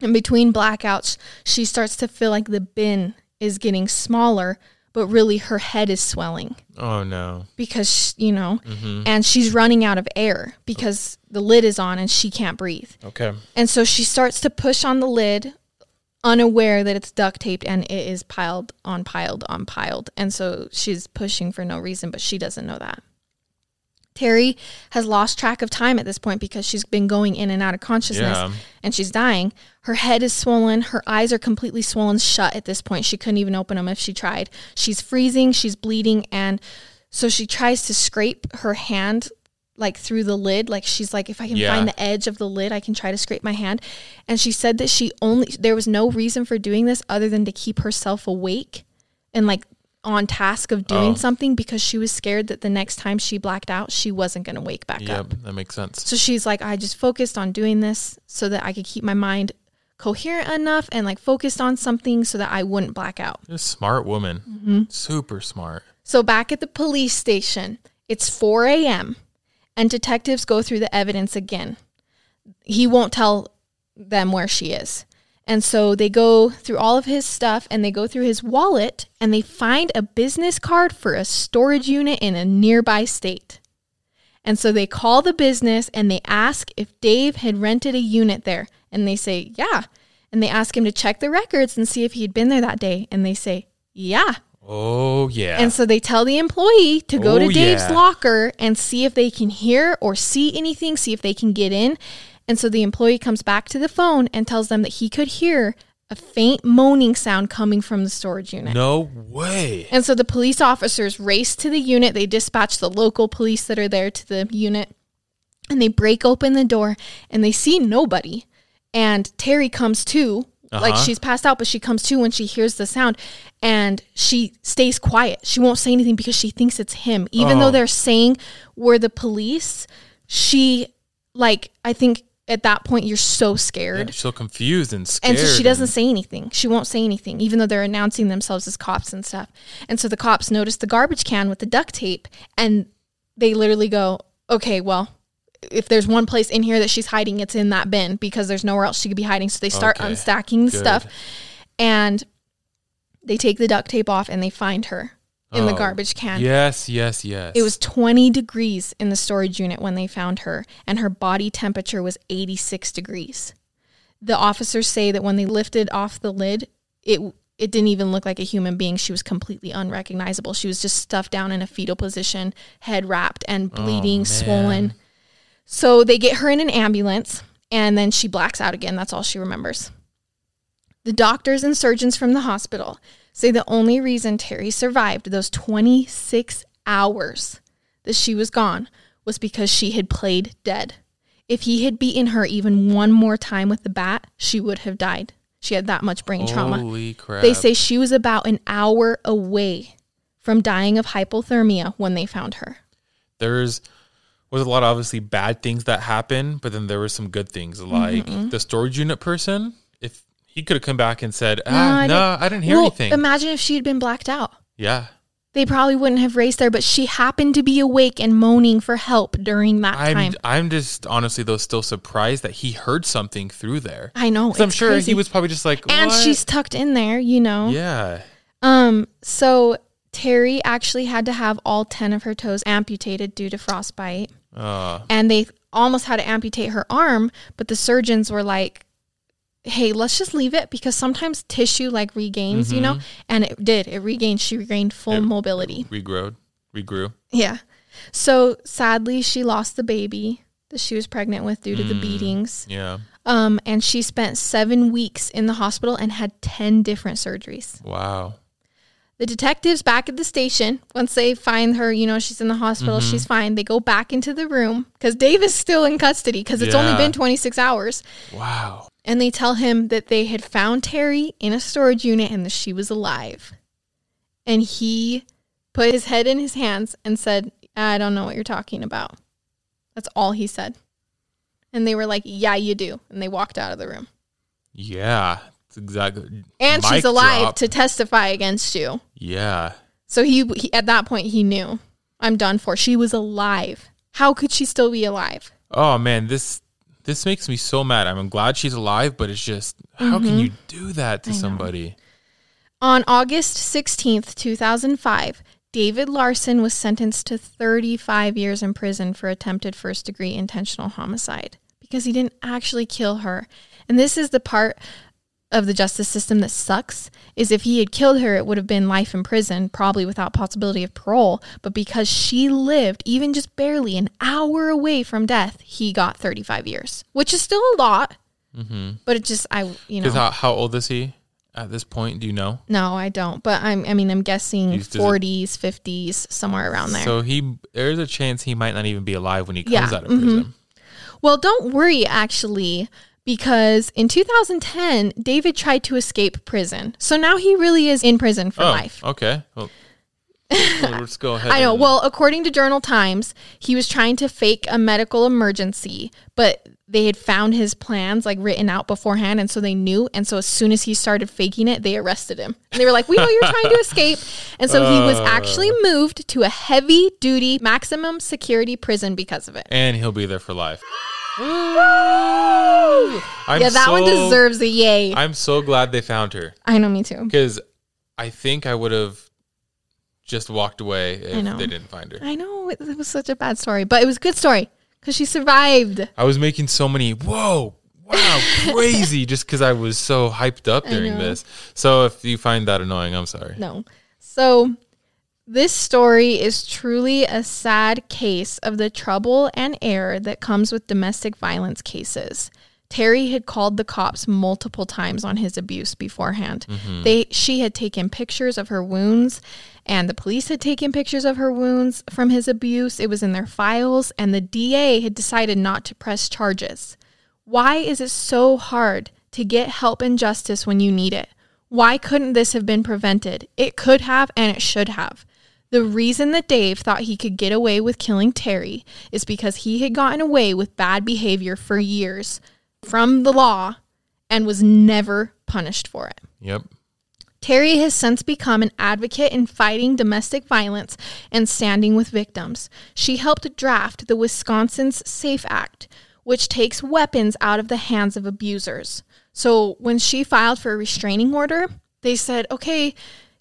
And between blackouts, she starts to feel like the bin is getting smaller, but really her head is swelling Oh no. because, you know, Mm-hmm. and she's running out of air because the lid is on and she can't breathe. Okay. And so she starts to push on the lid, unaware that it's duct taped and it is piled on piled on piled. And so she's pushing for no reason, but she doesn't know that. Terry has lost track of time at this point because she's been going in and out of consciousness Yeah. and she's dying. Her head is swollen. Her eyes are completely swollen shut at this point. She couldn't even open them if she tried. She's freezing. She's bleeding. And so she tries to scrape her hand like through the lid. Like she's like, if I can Yeah. find the edge of the lid, I can try to scrape my hand. And she said that she only, there was no reason for doing this other than to keep herself awake and like on task of doing Oh. something because she was scared that the next time she blacked out, she wasn't going to wake back up. Yep, that makes sense. So she's like, I just focused on doing this so that I could keep my mind coherent enough and like focused on something so that I wouldn't black out. You're a smart woman. Mm-hmm. Super smart. So back at the police station, it's 4 a.m. and detectives go through the evidence again. He won't tell them where she is. And so they go through all of his stuff and they go through his wallet and they find a business card for a storage unit in a nearby state. And so they call the business and they ask if Dave had rented a unit there. And they say, yeah. And they ask him to check the records and see if he'd been there that day. And they say, yeah. Oh yeah. And so they tell the employee to go Oh, to Dave's yeah. locker and see if they can hear or see anything, see if they can get in. And so the employee comes back to the phone and tells them that he could hear a faint moaning sound coming from the storage unit. no way. And so the police officers race to the unit. They dispatch the local police that are there to the unit and they break open the door and they see nobody. And Terry comes to, like Uh-huh. she's passed out, but she comes to when she hears the sound and she stays quiet. She won't say anything because she thinks it's him. Even Oh. though they're saying we're the police, she, like, I think at that point you're so scared. She's so confused and scared. And so she doesn't say anything. She won't say anything, even though they're announcing themselves as cops and stuff. And so the cops notice the garbage can with the duct tape and they literally go, okay, well, if there's one place in here that she's hiding, it's in that bin because there's nowhere else she could be hiding. So they start Okay. unstacking the Good. stuff and they take the duct tape off and they find her in the Oh, garbage can. Yes, yes, yes. It was 20 degrees in the storage unit when they found her, and her body temperature was 86 degrees. The officers say that when they lifted off the lid, it it didn't even look like a human being. She was completely unrecognizable. She was just stuffed down in a fetal position, head wrapped and oh, bleeding, man. swollen. So they get her in an ambulance, and then she blacks out again. That's all she remembers. The doctors and surgeons from the hospital say the only reason Terry survived those 26 hours that she was gone was because she had played dead. If he had beaten her even one more time with the bat, she would have died. She had that much brain trauma. Holy crap. They say she was about an hour away from dying of hypothermia when they found her. there's was a lot of obviously bad things that happened, but then there were some good things. Like Mm-hmm. the storage unit person, he could have come back and said, I ah, didn't- no, I didn't hear well, anything. imagine if she had been blacked out. yeah. They probably wouldn't have raced there, but she happened to be awake and moaning for help during that I'm time. I'm just honestly though still surprised that he heard something through there. I know. I'm sure crazy. he was probably just like, and "What?" she's tucked in there, you know. yeah. Um, so Terry actually had to have all 10 of her toes amputated due to frostbite. Uh, And they almost had to amputate her arm, but the surgeons were like, hey, let's just leave it because sometimes tissue like regains, you know? And it did. It regained. She regained full Mm-hmm. It- mobility. regrowed, regrew. Yeah. So sadly, she lost the baby that she was pregnant with due to the Mm. beatings. Yeah. Um, and she spent seven weeks in the hospital and had 10 different surgeries. Wow. The detectives back at the station, once they find her, you know, she's in the hospital, Mm-hmm. she's fine. They go back into the room because Dave is still in custody because it's only been 26 hours. Wow. And they tell him that they had found Terry in a storage unit and that she was alive. And he put his head in his hands and said, I don't know what you're talking about. That's all he said. And they were like, Yeah, you do. And they walked out of the room. Yeah. It's exactly. And Mic she's alive drop. to testify against you. Yeah. So he, he at that point he knew I'm done for. She was alive. How could she still be alive? Oh man, this this makes me so mad. I'm glad she's alive, but it's just how can you do that to Mm-hmm. I know. somebody? On August 16th, 2005, David Larson was sentenced to 35 years in prison for attempted first degree intentional homicide because he didn't actually kill her. And this is the part of the justice system that sucks is if he had killed her, it would have been life in prison, probably without possibility of parole. But because she lived even just barely an hour away from death, he got 35 years, which is still a lot. Mm-hmm. But it just, I, you know, how, how old is he at this point? Do you know? no, I don't. But I'm, I mean, I'm guessing He's- does it- 40s, 50s, somewhere around there. So he there's a chance he might not even be alive when he comes Yeah, out of prison. Mm-hmm. Well, don't worry, actually, because in 2010, David tried to escape prison. So now he really is in prison for Oh, life. okay. Well, let's go ahead. I know. Well, according to Journal Times, he was trying to fake a medical emergency, but they had found his plans like written out beforehand. And so they knew. And so as soon as he started faking it, they arrested him. And they were like, We know you're trying to escape. And so he was actually uh. moved to a heavy duty maximum security prison because of it. and he'll be there for life. I'm yeah, that one deserves a yay. I'm so glad they found her I know, me too. because I think I would have just walked away if know. they didn't find her. I know it, it was such a bad story, but it was a good story because she survived. I was making so many whoa, wow, crazy just because I was so hyped up during this. So if you find that annoying, I'm sorry. No. So this story is truly a sad case of the trouble and error that comes with domestic violence cases. Terry had called the cops multiple times on his abuse beforehand. Mm-hmm. They she had taken pictures of her wounds and the police had taken pictures of her wounds from his abuse. It was in their files and the DA had decided not to press charges. Why is it so hard to get help and justice when you need it? Why couldn't this have been prevented? It could have and it should have. The reason that Dave thought he could get away with killing Terry is because he had gotten away with bad behavior for years from the law and was never punished for it. Yep. Terry has since become an advocate in fighting domestic violence and standing with victims. She helped draft the Wisconsin's SAFE Act, which takes weapons out of the hands of abusers. So when she filed for a restraining order, they said, okay,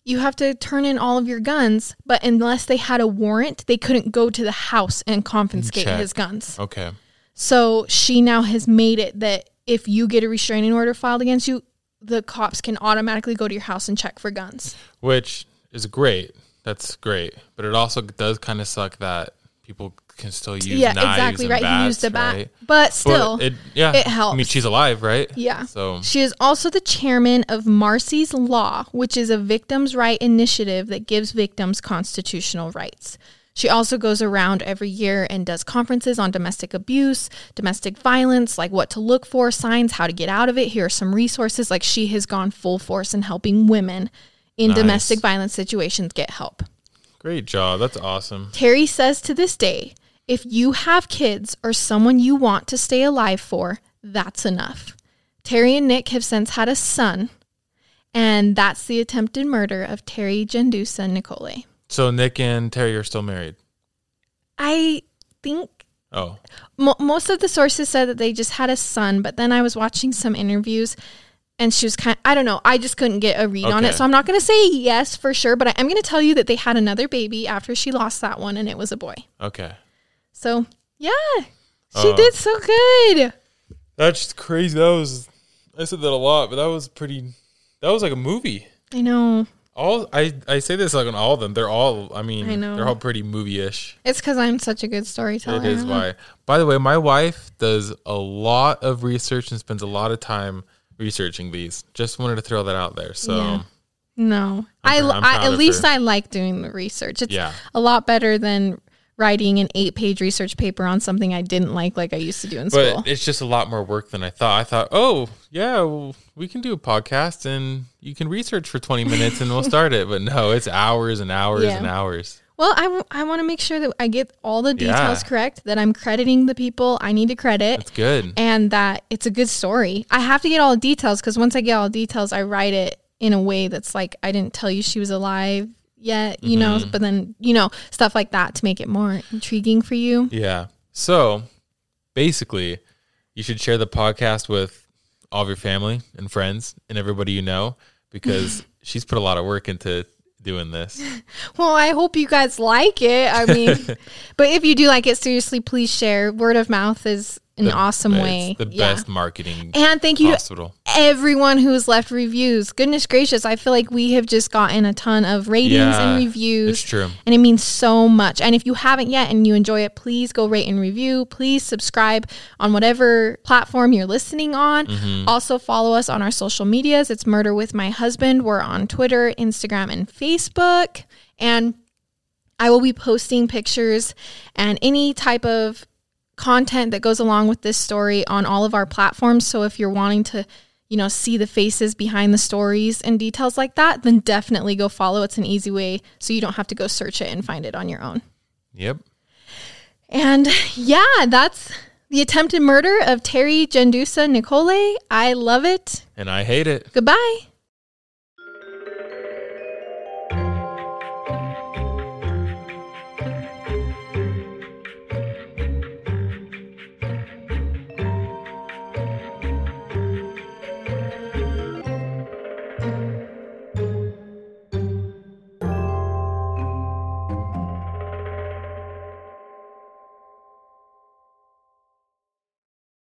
you have to turn in all of your guns, but unless they had a warrant, they couldn't go to the house and confiscate Check. his guns. Okay. So she now has made it that if you get a restraining order filed against you, the cops can automatically go to your house and check for guns. Which is great. That's great. But it also does kind of suck that people can still use yeah, exactly right. bats, he used a bat, right? but still, But it, yeah, it helps. I mean, she's alive, right? yeah. So She is also the chairman of Marsy's Law, which is a victims' right initiative that gives victims constitutional rights. She also goes around every year and does conferences on domestic abuse, domestic violence, like what to look for, signs, how to get out of it. Here are some resources. Like she has gone full force in helping women in Nice. domestic violence situations get help. Great job. That's awesome. Terry says to this day, if you have kids or someone you want to stay alive for, that's enough. Terry and Nick have since had a son, and that's the attempted murder of Terry Jendusa-Nicolai. So Nick and Terry are still married. I think Oh, mo- most of the sources said that they just had a son, but then I was watching some interviews and she was kind I don't know, I just couldn't get a read on it. So I'm not going to say yes for sure, but I am going to tell you that they had another baby after she lost that one and it was a boy. okay. So, yeah. She Oh. did so good. That's just crazy. That was I said that a lot, but that was pretty. That was like a movie. I know. All I I say this like on all of them. They're all. I mean, I know. they're all pretty movie-ish. It's because I'm such a good storyteller. It is why. By the way, my wife does a lot of research and spends a lot of time researching these. Just wanted to throw that out there. So Yeah. No, I, I'm proud I at least her. I like doing the research. It's Yeah. a lot better than writing an eight-page research paper on something I didn't like, like I used to do in but school. it's just a lot more work than I thought. I thought, oh yeah, well, we can do a podcast and you can research for 20 minutes and we'll start it. But no, it's hours and hours Yeah. and hours. Well, I, w- I want to make sure that I get all the details Yeah. correct, that I'm crediting the people I need to credit, It's good. and that it's a good story. I have to get all the details because once I get all the details, I write it in a way that's like, I didn't tell you she was alive yet, you know, Mm-hmm. but then, you know, stuff like that to make it more intriguing for you. Yeah. So basically, you should share the podcast with all of your family and friends and everybody you know because she's put a lot of work into doing this. Well, I hope you guys like it. I mean, but if you do like it, seriously, please share. Word of mouth is an awesome It's way. the Yeah. best marketing And thank you to hospital. everyone who's left reviews. Goodness gracious, I feel like we have just gotten a ton of ratings Yeah, and reviews. it's true. And it means so much. And if you haven't yet and you enjoy it, please go rate and review. Please subscribe on whatever platform you're listening on. Mm-hmm. Also, follow us on our social medias. It's Murder with My Husband. We're on Twitter, Instagram, and Facebook. And I will be posting pictures and any type of content that goes along with this story on all of our platforms. So if you're wanting to, you know, see the faces behind the stories and details like that, then definitely go follow. It's an easy way so you don't have to go search it and find it on your own. Yep. And yeah, that's the attempted murder of Terry Jendusa-Nicolai. I love it. And I hate it. Goodbye.